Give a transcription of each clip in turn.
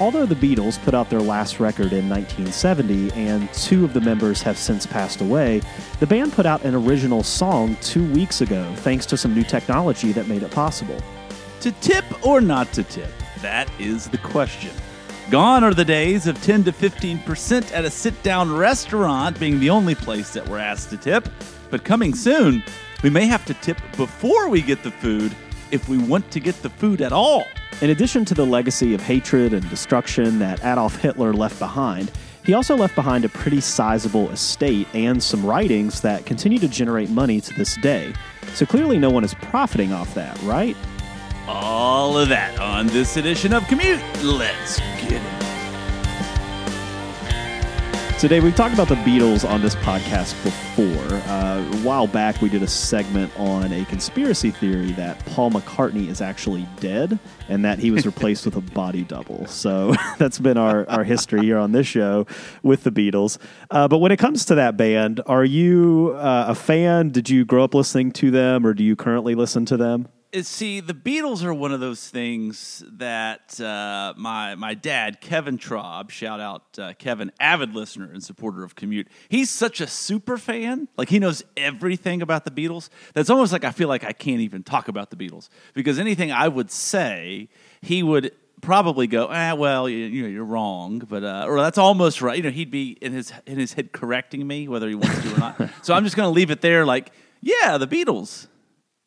Although the Beatles put out their last record in 1970 and two of the members have since passed away, the band put out an original song two weeks ago thanks to some new technology that made it possible. to tip or not to tip? That is the question. Gone are the days of 10 to 15% at a sit down restaurant being the only place that we're asked to tip. But coming soon, we may have to tip before we get the food if we want to get the food at all. In addition to the legacy of hatred and destruction that Adolf Hitler left behind, he also left behind a pretty sizable estate and some writings that continue to generate money to this day. So clearly, no one is profiting off that, right? All of that on this edition of Commute. Let's get it. So, Dave, we've talked about the Beatles on this podcast before. Uh, a while back, we did a segment on a conspiracy theory that Paul McCartney is actually dead and that he was replaced with a body double. So, that's been our, our history here on this show with the Beatles. Uh, but when it comes to that band, are you uh, a fan? Did you grow up listening to them or do you currently listen to them? See the Beatles are one of those things that uh, my my dad Kevin Traub shout out uh, Kevin avid listener and supporter of Commute he's such a super fan. Like he knows everything about the Beatles. That's almost like I feel like I can't even talk about the Beatles. Because anything I would say he would probably go ah well you, you know you're wrong but uh, or that's almost right. You know he'd be in his in his head correcting me whether he wants to or not. So I'm just going to leave it there like yeah the Beatles.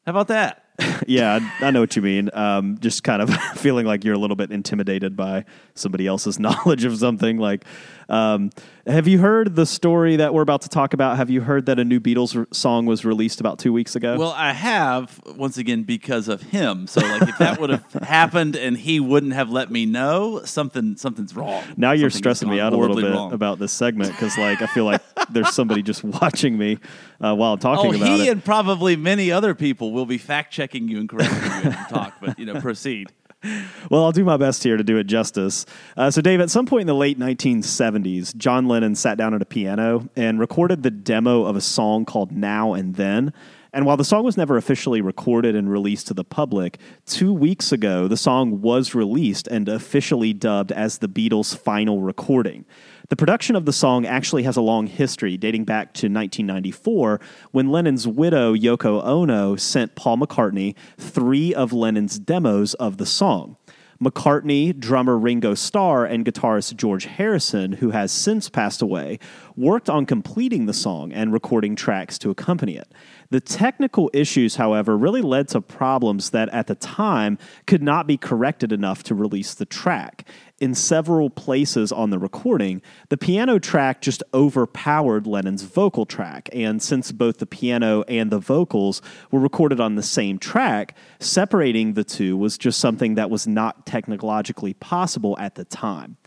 How about that yeah, I, I know what you mean. Um, just kind of feeling like you're a little bit intimidated by somebody else's knowledge of something. Like, um, have you heard the story that we're about to talk about? Have you heard that a new Beatles re- song was released about two weeks ago? Well, I have once again because of him. So, like, if that would have happened and he wouldn't have let me know, something something's wrong. now you're Something stressing me out a little bit wrong. about this segment because, like, I feel like there's somebody just watching me uh, while I'm talking Oh, about he it. and probably many other people will be fact checking you and correcting you as you talk. But you know, proceed. Well, I'll do my best here to do it justice. Uh, so, Dave, at some point in the late 1970s, John Lennon sat down at a piano and recorded the demo of a song called Now and Then. And while the song was never officially recorded and released to the public, two weeks ago, the song was released and officially dubbed as the Beatles' final recording. The production of the song actually has a long history dating back to 1994 when Lennon's widow, Yoko Ono, sent Paul McCartney three of Lennon's demos of the song. McCartney, drummer Ringo Starr, and guitarist George Harrison, who has since passed away, worked on completing the song and recording tracks to accompany it. The technical issues, however, really led to problems that at the time could not be corrected enough to release the track. In several places on the recording, the piano track just overpowered Lennon's vocal track. And since both the piano and the vocals were recorded on the same track, separating the two was just something that was not technologically possible at the time.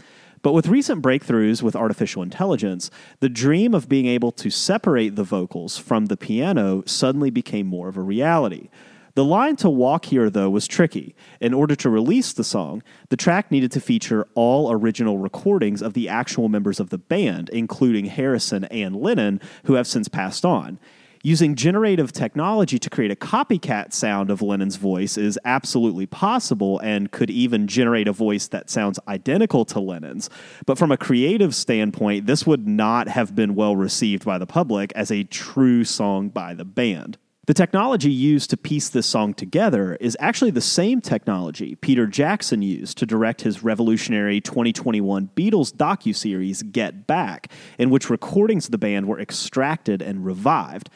But with recent breakthroughs with artificial intelligence, the dream of being able to separate the vocals from the piano suddenly became more of a reality. The line to walk here, though, was tricky. In order to release the song, the track needed to feature all original recordings of the actual members of the band, including Harrison and Lennon, who have since passed on. Using generative technology to create a copycat sound of Lennon's voice is absolutely possible and could even generate a voice that sounds identical to Lennon's. But from a creative standpoint, this would not have been well received by the public as a true song by the band. The technology used to piece this song together is actually the same technology Peter Jackson used to direct his revolutionary 2021 Beatles docuseries Get Back, in which recordings of the band were extracted and revived.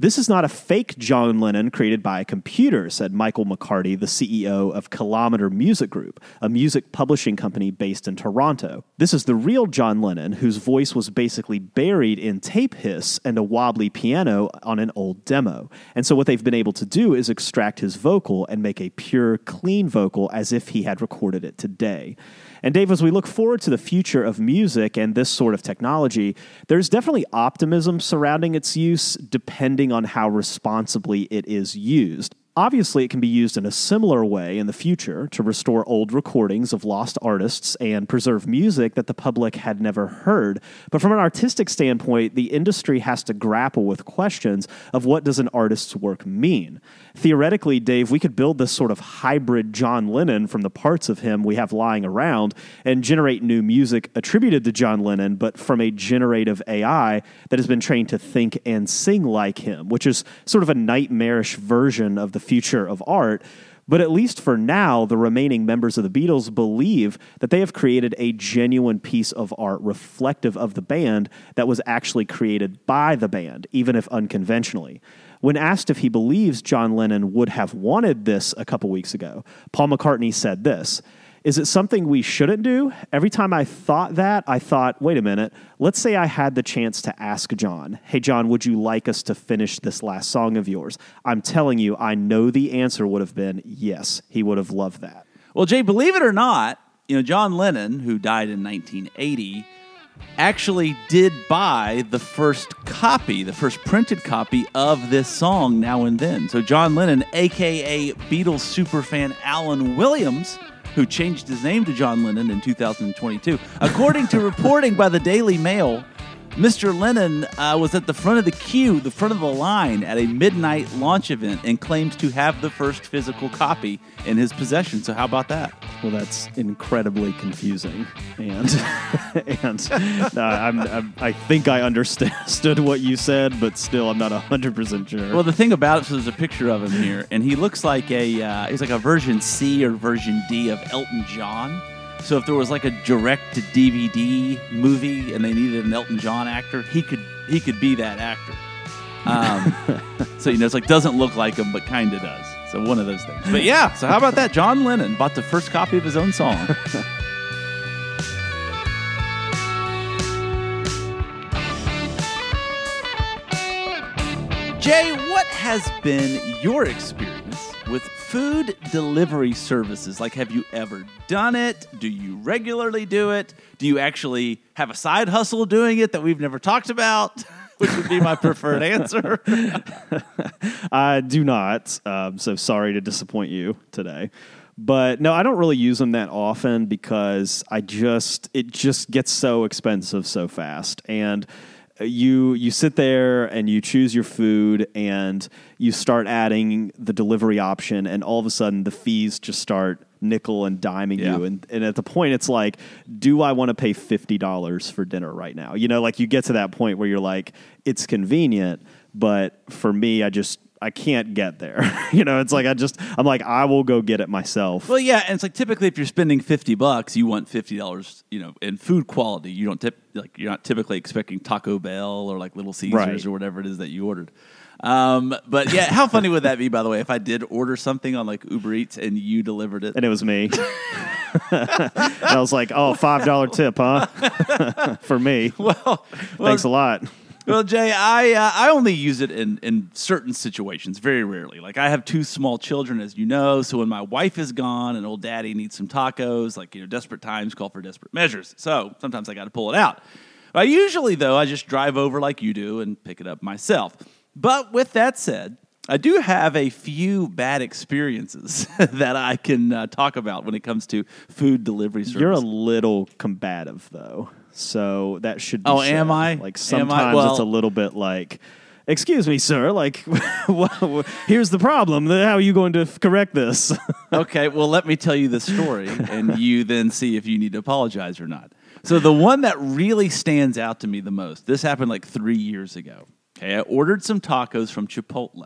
This is not a fake John Lennon created by a computer, said Michael McCarty, the CEO of Kilometer Music Group, a music publishing company based in Toronto. This is the real John Lennon, whose voice was basically buried in tape hiss and a wobbly piano on an old demo. And so, what they've been able to do is extract his vocal and make a pure, clean vocal as if he had recorded it today. And Dave, as we look forward to the future of music and this sort of technology, there's definitely optimism surrounding its use depending on how responsibly it is used. Obviously, it can be used in a similar way in the future to restore old recordings of lost artists and preserve music that the public had never heard. But from an artistic standpoint, the industry has to grapple with questions of what does an artist's work mean? Theoretically, Dave, we could build this sort of hybrid John Lennon from the parts of him we have lying around and generate new music attributed to John Lennon, but from a generative AI that has been trained to think and sing like him, which is sort of a nightmarish version of the future of art. But at least for now, the remaining members of the Beatles believe that they have created a genuine piece of art reflective of the band that was actually created by the band, even if unconventionally. When asked if he believes John Lennon would have wanted this a couple weeks ago, Paul McCartney said this is it something we shouldn't do? Every time I thought that, I thought, wait a minute, let's say I had the chance to ask John, hey, John, would you like us to finish this last song of yours? I'm telling you, I know the answer would have been yes. He would have loved that. Well, Jay, believe it or not, you know, John Lennon, who died in 1980, actually did buy the first copy, the first printed copy of this song now and then. So John Lennon, aka Beatles superfan Alan Williams, who changed his name to John Lennon in 2022. According to reporting by the Daily Mail, Mr. Lennon uh, was at the front of the queue, the front of the line at a midnight launch event and claims to have the first physical copy in his possession. So, how about that? Well, that's incredibly confusing, and and uh, I'm, I'm, i think I understood what you said, but still, I'm not hundred percent sure. Well, the thing about it, so there's a picture of him here, and he looks like a uh, he's like a version C or version D of Elton John. So if there was like a direct to DVD movie and they needed an Elton John actor, he could he could be that actor. Um, so you know, it's like doesn't look like him, but kind of does. So one of those things. But yeah, so how about that? John Lennon bought the first copy of his own song. Jay, what has been your experience with food delivery services? Like, have you ever done it? Do you regularly do it? Do you actually have a side hustle doing it that we've never talked about? Which would be my preferred answer. I do not. Um, so sorry to disappoint you today. But no, I don't really use them that often because I just, it just gets so expensive so fast. And you you sit there and you choose your food and you start adding the delivery option and all of a sudden the fees just start nickel and diming yeah. you and, and at the point it's like do i want to pay $50 for dinner right now you know like you get to that point where you're like it's convenient but for me i just I can't get there. you know, it's like I just I'm like I will go get it myself. Well, yeah, and it's like typically if you're spending fifty bucks, you want fifty dollars, you know, in food quality. You don't tip like you're not typically expecting Taco Bell or like Little Caesars right. or whatever it is that you ordered. Um, but yeah, how funny would that be, by the way, if I did order something on like Uber Eats and you delivered it? And it was me. I was like, oh, $5 tip, huh? For me. Well, well, thanks a lot well, Jay, I uh, I only use it in in certain situations, very rarely. Like I have two small children, as you know, so when my wife is gone and old daddy needs some tacos, like you know, desperate times call for desperate measures. So sometimes I got to pull it out. I usually, though, I just drive over like you do and pick it up myself. But with that said, I do have a few bad experiences that I can uh, talk about when it comes to food delivery service. You're a little combative, though. So that should be Oh, am I? Like sometimes Well- it's a little bit like, excuse me, sir, like, here's the problem. How are you going to correct this? okay, well, let me tell you the story, and you then see if you need to apologize or not. So, the one that really stands out to me the most, this happened like three years ago. Okay, I ordered some tacos from Chipotle.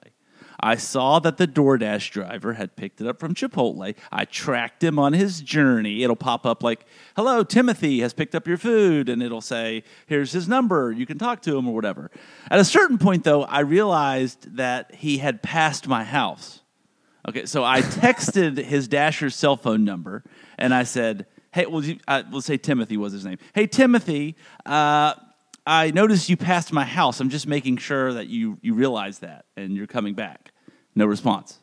I saw that the DoorDash driver had picked it up from Chipotle. I tracked him on his journey. It'll pop up like, Hello, Timothy has picked up your food. And it'll say, Here's his number. You can talk to him or whatever. At a certain point, though, I realized that he had passed my house. Okay, so I texted his Dasher's cell phone number and I said, Hey, well, uh, let's say Timothy was his name. Hey, Timothy, uh, I noticed you passed my house. I'm just making sure that you, you realize that and you're coming back. No response.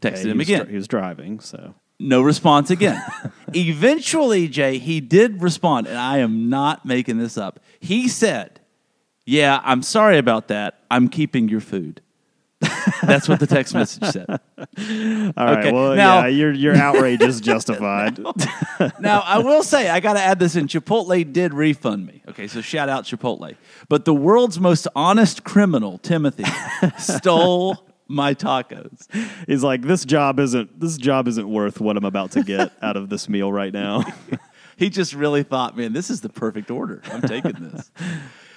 Texted him again. dri- he was driving, so No response again. Eventually, Jay, he did respond, and I am not making this up. He said, Yeah, I'm sorry about that. I'm keeping your food. That's what the text message said. all right. Okay, Well, now- yeah, your your outrage is justified. Now, I will say, I got to add this in. Chipotle did refund me. Okay, so shout out Chipotle. But the world's most honest criminal, Timothy, stole my tacos. He's like, this job isn't this job isn't worth what I'm about to get out of this meal right now. He just really thought, man, this is the perfect order. I'm taking this.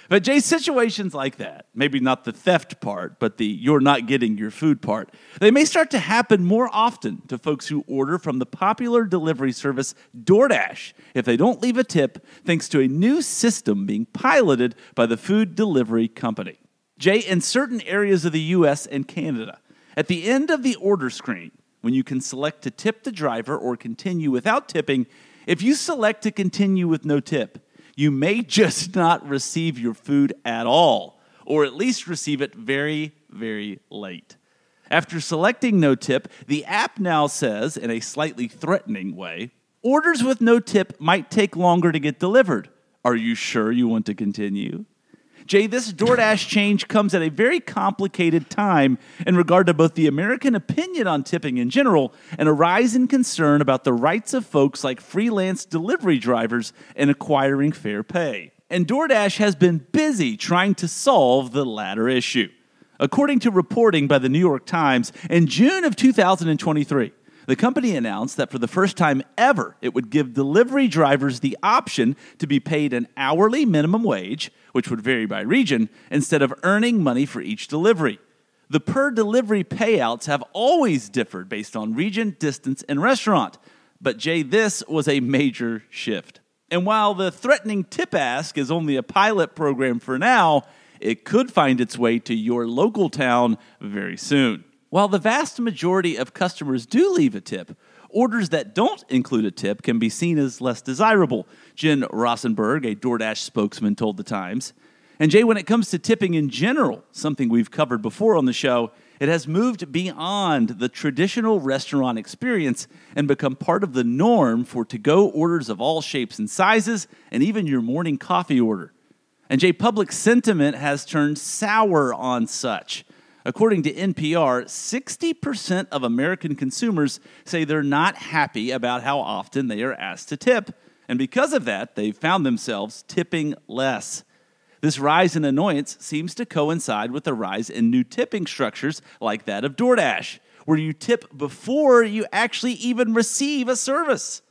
But Jay, situations like that, maybe not the theft part, but the you're not getting your food part, they may start to happen more often to folks who order from the popular delivery service DoorDash if they don't leave a tip, thanks to a new system being piloted by the food delivery company. Jay, in certain areas of the US and Canada, at the end of the order screen, when you can select to tip the driver or continue without tipping, if you select to continue with no tip, you may just not receive your food at all, or at least receive it very, very late. After selecting no tip, the app now says, in a slightly threatening way, orders with no tip might take longer to get delivered. Are you sure you want to continue? Jay, this DoorDash change comes at a very complicated time in regard to both the American opinion on tipping in general and a rise in concern about the rights of folks like freelance delivery drivers in acquiring fair pay. And DoorDash has been busy trying to solve the latter issue. According to reporting by the New York Times, in June of 2023, the company announced that for the first time ever, it would give delivery drivers the option to be paid an hourly minimum wage, which would vary by region, instead of earning money for each delivery. The per delivery payouts have always differed based on region, distance, and restaurant. But Jay, this was a major shift. And while the threatening tip ask is only a pilot program for now, it could find its way to your local town very soon. While the vast majority of customers do leave a tip, orders that don't include a tip can be seen as less desirable, Jen Rosenberg, a DoorDash spokesman, told The Times. And Jay, when it comes to tipping in general, something we've covered before on the show, it has moved beyond the traditional restaurant experience and become part of the norm for to go orders of all shapes and sizes, and even your morning coffee order. And Jay, public sentiment has turned sour on such. According to NPR, 60% of American consumers say they're not happy about how often they are asked to tip. And because of that, they've found themselves tipping less. This rise in annoyance seems to coincide with the rise in new tipping structures like that of DoorDash, where you tip before you actually even receive a service.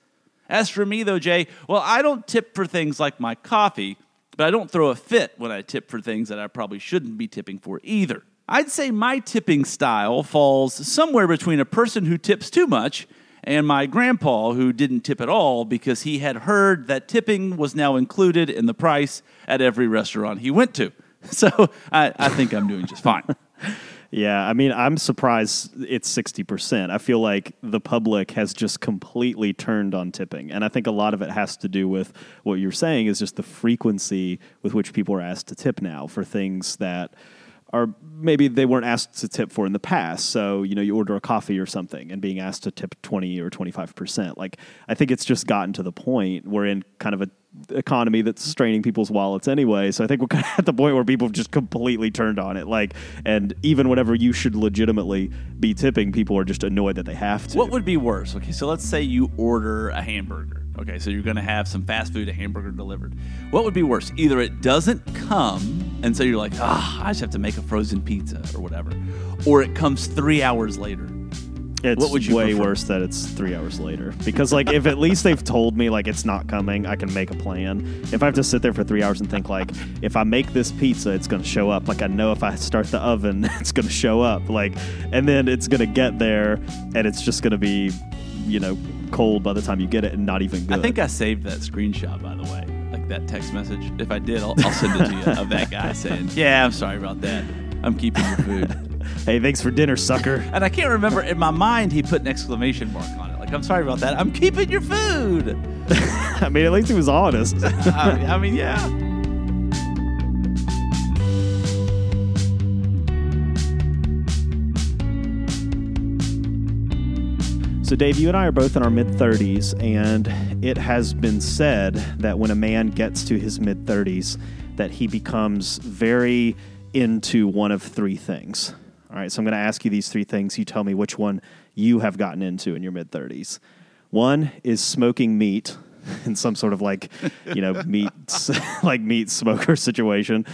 As for me, though, Jay, well, I don't tip for things like my coffee, but I don't throw a fit when I tip for things that I probably shouldn't be tipping for either. I'd say my tipping style falls somewhere between a person who tips too much and my grandpa who didn't tip at all because he had heard that tipping was now included in the price at every restaurant he went to. So I, I think I'm doing just fine. Yeah, I mean, I'm surprised it's 60%. I feel like the public has just completely turned on tipping. And I think a lot of it has to do with what you're saying is just the frequency with which people are asked to tip now for things that are maybe they weren't asked to tip for in the past. So, you know, you order a coffee or something and being asked to tip 20 or 25%. Like, I think it's just gotten to the point we're in kind of a economy that's straining people's wallets anyway. So I think we're kind of at the point where people have just completely turned on it. Like, and even whenever you should legitimately be tipping, people are just annoyed that they have to. What would be worse? Okay, so let's say you order a hamburger. Okay, so you're going to have some fast food, a hamburger delivered. What would be worse? Either it doesn't come, and so you're like, ah, I just have to make a frozen pizza or whatever, or it comes three hours later. It's what would you way prefer? worse that it's three hours later. Because like if at least they've told me like it's not coming, I can make a plan. If I have to sit there for three hours and think like if I make this pizza, it's gonna show up. Like I know if I start the oven, it's gonna show up. Like and then it's gonna get there and it's just gonna be, you know, cold by the time you get it and not even good. I think I saved that screenshot, by the way, that text message. If I did, I'll, I'll send it to you of that guy saying, "Yeah, I'm sorry about that. I'm keeping your food." Hey, thanks for dinner, sucker. and I can't remember in my mind he put an exclamation mark on it. Like, "I'm sorry about that. I'm keeping your food." I mean, at least he was honest. I mean, I mean, yeah. So, Dave, you and I are both in our mid 30s, and it has been said that when a man gets to his mid 30s, that he becomes very into one of three things. All right, so I'm going to ask you these three things. You tell me which one you have gotten into in your mid 30s. One is smoking meat in some sort of like, you know, meat like meat smoker situation.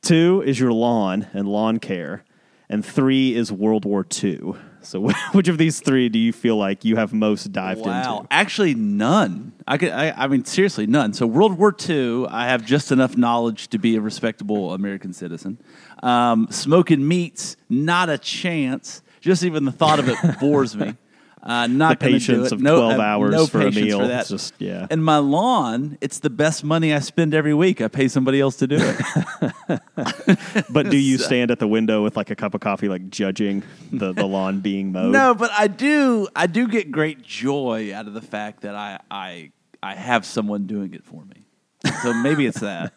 Two is your lawn and lawn care, and three is World War II. So, which of these three do you feel like you have most dived Wow, into? actually, none. I could. I, I mean, seriously, none. So, World War II, I have just enough knowledge to be a respectable American citizen. Um, smoking meats, not a chance. Just even the thought of it bores me. Uh, not The patience of no, 12 uh, hours no for a meal. For that. Just- yeah. And my lawn, it's the best money I spend every week. I pay somebody else to do it. But do you stand at the window with like a cup of coffee, like judging the, the lawn being mowed? No, but I do. I do get great joy out of the fact that I I I have someone doing it for me. So maybe it's that.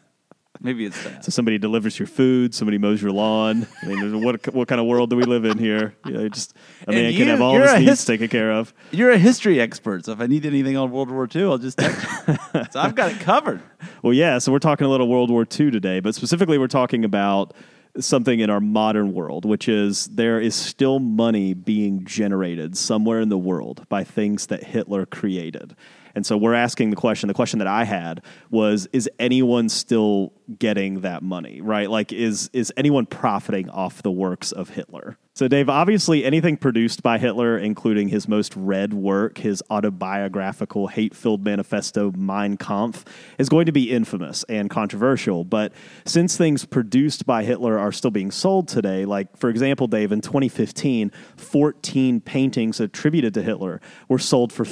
Maybe it's that. So somebody delivers your food, somebody mows your lawn. I mean, what what kind of world do we live in here? You know, just a And man you- can have all his needs his- taken care of. You're a history expert, so if I need anything on World War II, I'll just text you. so I've got it covered. Well, yeah. So we're talking a little World War II today, but specifically, we're talking about something in our modern world, which is there is still money being generated somewhere in the world by things that Hitler created. And so we're asking the question. The question that I had was: Is anyone still getting that money? Right? Like, is is anyone profiting off the works of Hitler? So, Dave, obviously, anything produced by Hitler, including his most read work, his autobiographical, hate filled manifesto, Mein Kampf, is going to be infamous and controversial. But since things produced by Hitler are still being sold today, like, for example, Dave, in 2015, 14 paintings attributed to Hitler were sold for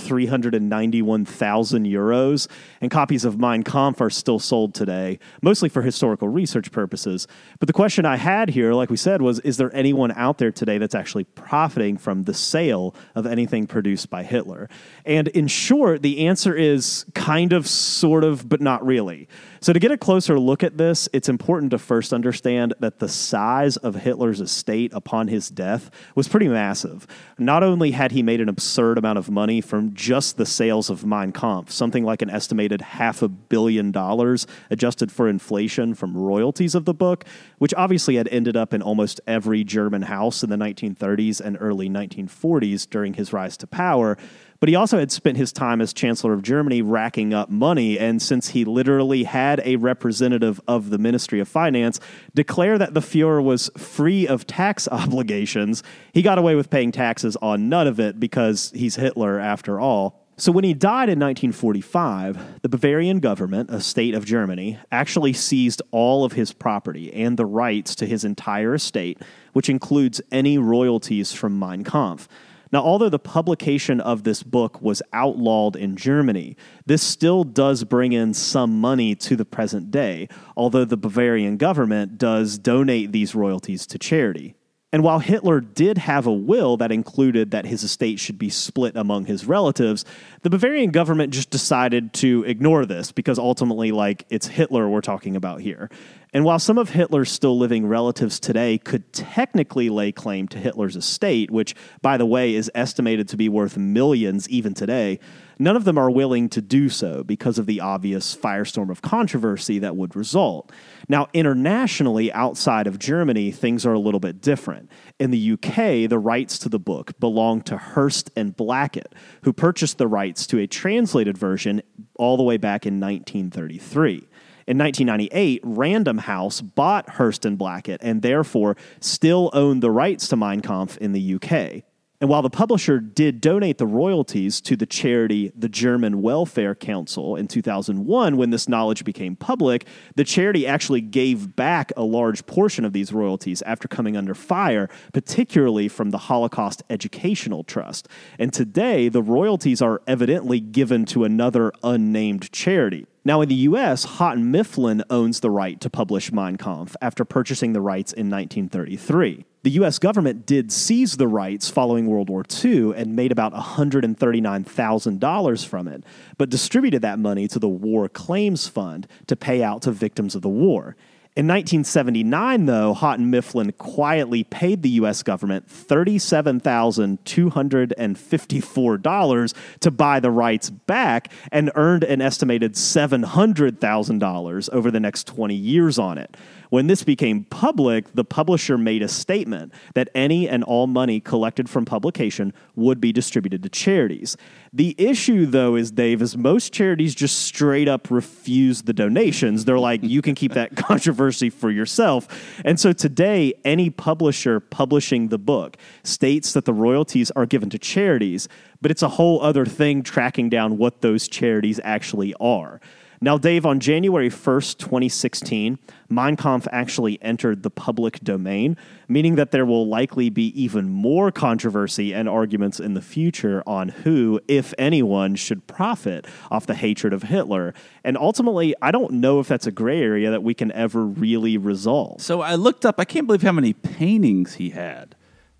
391,000 euros, and copies of Mein Kampf are still sold today, mostly for historical research purposes. But the question I had here, like we said, was is there anyone out there today that's actually profiting from the sale of anything produced by Hitler? And in short, the answer is kind of, sort of, but not really. So, to get a closer look at this, it's important to first understand that the size of Hitler's estate upon his death was pretty massive. Not only had he made an absurd amount of money from just the sales of Mein Kampf, something like an estimated half a billion dollars adjusted for inflation from royalties of the book, which obviously had ended up in almost every German house in the 1930s and early 1940s during his rise to power. But he also had spent his time as Chancellor of Germany racking up money. And since he literally had a representative of the Ministry of Finance declare that the Fuhrer was free of tax obligations, he got away with paying taxes on none of it because he's Hitler after all. So, when he died in 1945, the Bavarian government, a state of Germany, actually seized all of his property and the rights to his entire estate, which includes any royalties from Mein Kampf. Now, although the publication of this book was outlawed in Germany, this still does bring in some money to the present day, although the Bavarian government does donate these royalties to charity. And while Hitler did have a will that included that his estate should be split among his relatives, the Bavarian government just decided to ignore this because ultimately, like, it's Hitler we're talking about here. And while some of Hitler's still living relatives today could technically lay claim to Hitler's estate, which, by the way, is estimated to be worth millions even today, none of them are willing to do so because of the obvious firestorm of controversy that would result. Now, internationally, outside of Germany, things are a little bit different. In the UK, the rights to the book belong to Hurst and Blackett, who purchased the rights to a translated version all the way back in 1933. In 1998, Random House bought Hurst and Blackett and therefore still owned the rights to Mein Kampf in the UK. And while the publisher did donate the royalties to the charity the German Welfare Council in 2001, when this knowledge became public, the charity actually gave back a large portion of these royalties after coming under fire, particularly from the Holocaust Educational Trust. And today, the royalties are evidently given to another unnamed charity. Now, in the US, Houghton Mifflin owns the right to publish Mein Kampf after purchasing the rights in 1933. The US government did seize the rights following World War II and made about $139,000 from it, but distributed that money to the War Claims Fund to pay out to victims of the war. In 1979, though, Houghton Mifflin quietly paid the U.S. government $37,254 to buy the rights back and earned an estimated $700,000 over the next 20 years on it. When this became public, the publisher made a statement that any and all money collected from publication would be distributed to charities. The issue, though, is Dave, is most charities just straight up refuse the donations. They're like, you can keep that controversy for yourself. And so today, any publisher publishing the book states that the royalties are given to charities, but it's a whole other thing tracking down what those charities actually are. Now, Dave, on January 1st, 2016, Mein Kampf actually entered the public domain, meaning that there will likely be even more controversy and arguments in the future on who, if anyone, should profit off the hatred of Hitler. And ultimately, I don't know if that's a gray area that we can ever really resolve. So I looked up. I can't believe how many paintings he had.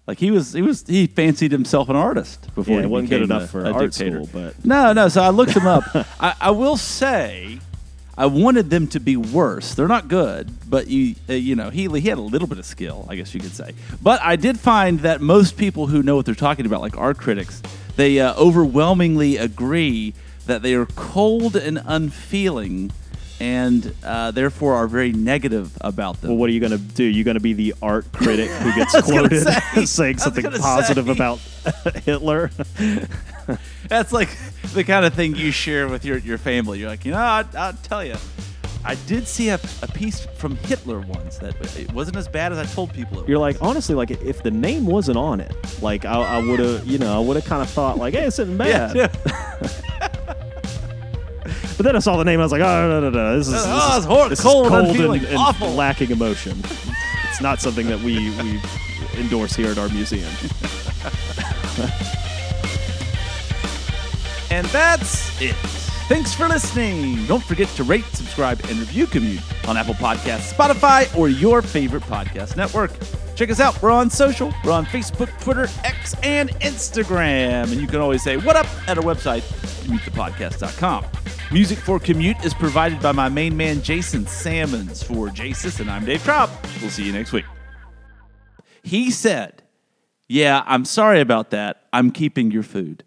Like he was, he was, he fancied himself an artist before Yeah, he wasn't good enough a- for a art dictator. school, but- no, no. So I looked him up. I, I will say, I wanted them to be worse. They're not good, but you, uh, you know, he he had a little bit of skill, I guess you could say. But I did find that most people who know what they're talking about, like art critics, they uh, overwhelmingly agree that they are cold and unfeeling. And uh, therefore are very negative about them. Well, what are you going to do? You're going to be the art critic who gets quoted say- saying something positive say. about Hitler? That's like the kind of thing you share with your, your family. You're like, you know, I, I'll tell you, I did see a, a piece from Hitler once that it wasn't as bad as I told people it. You're like, honestly, like if the name wasn't on it, like I, I would have, you know, I would have kind of thought like, hey, it's isn't bad. Yeah. But then I saw the name, and I was like, oh no, no, no, this is, ah, this Oh, is, it's hor- this is cold, cold unfeeling, and, and awful. lacking emotion. it's not something that we we endorse here at our museum. And that's it. Thanks for listening. Don't forget to rate, subscribe, and review Commute on Apple Podcasts, Spotify, or your favorite podcast network. Check us out. We're on social. We're on Facebook, Twitter, X, and Instagram. And you can always say, What up? at our website, commutethepodcast.com. Music for Commute is provided by my main man, Jason Salmons. For Jason, and I'm Dave Traub. We'll see you next week. He said, Yeah, I'm sorry about that. I'm keeping your food.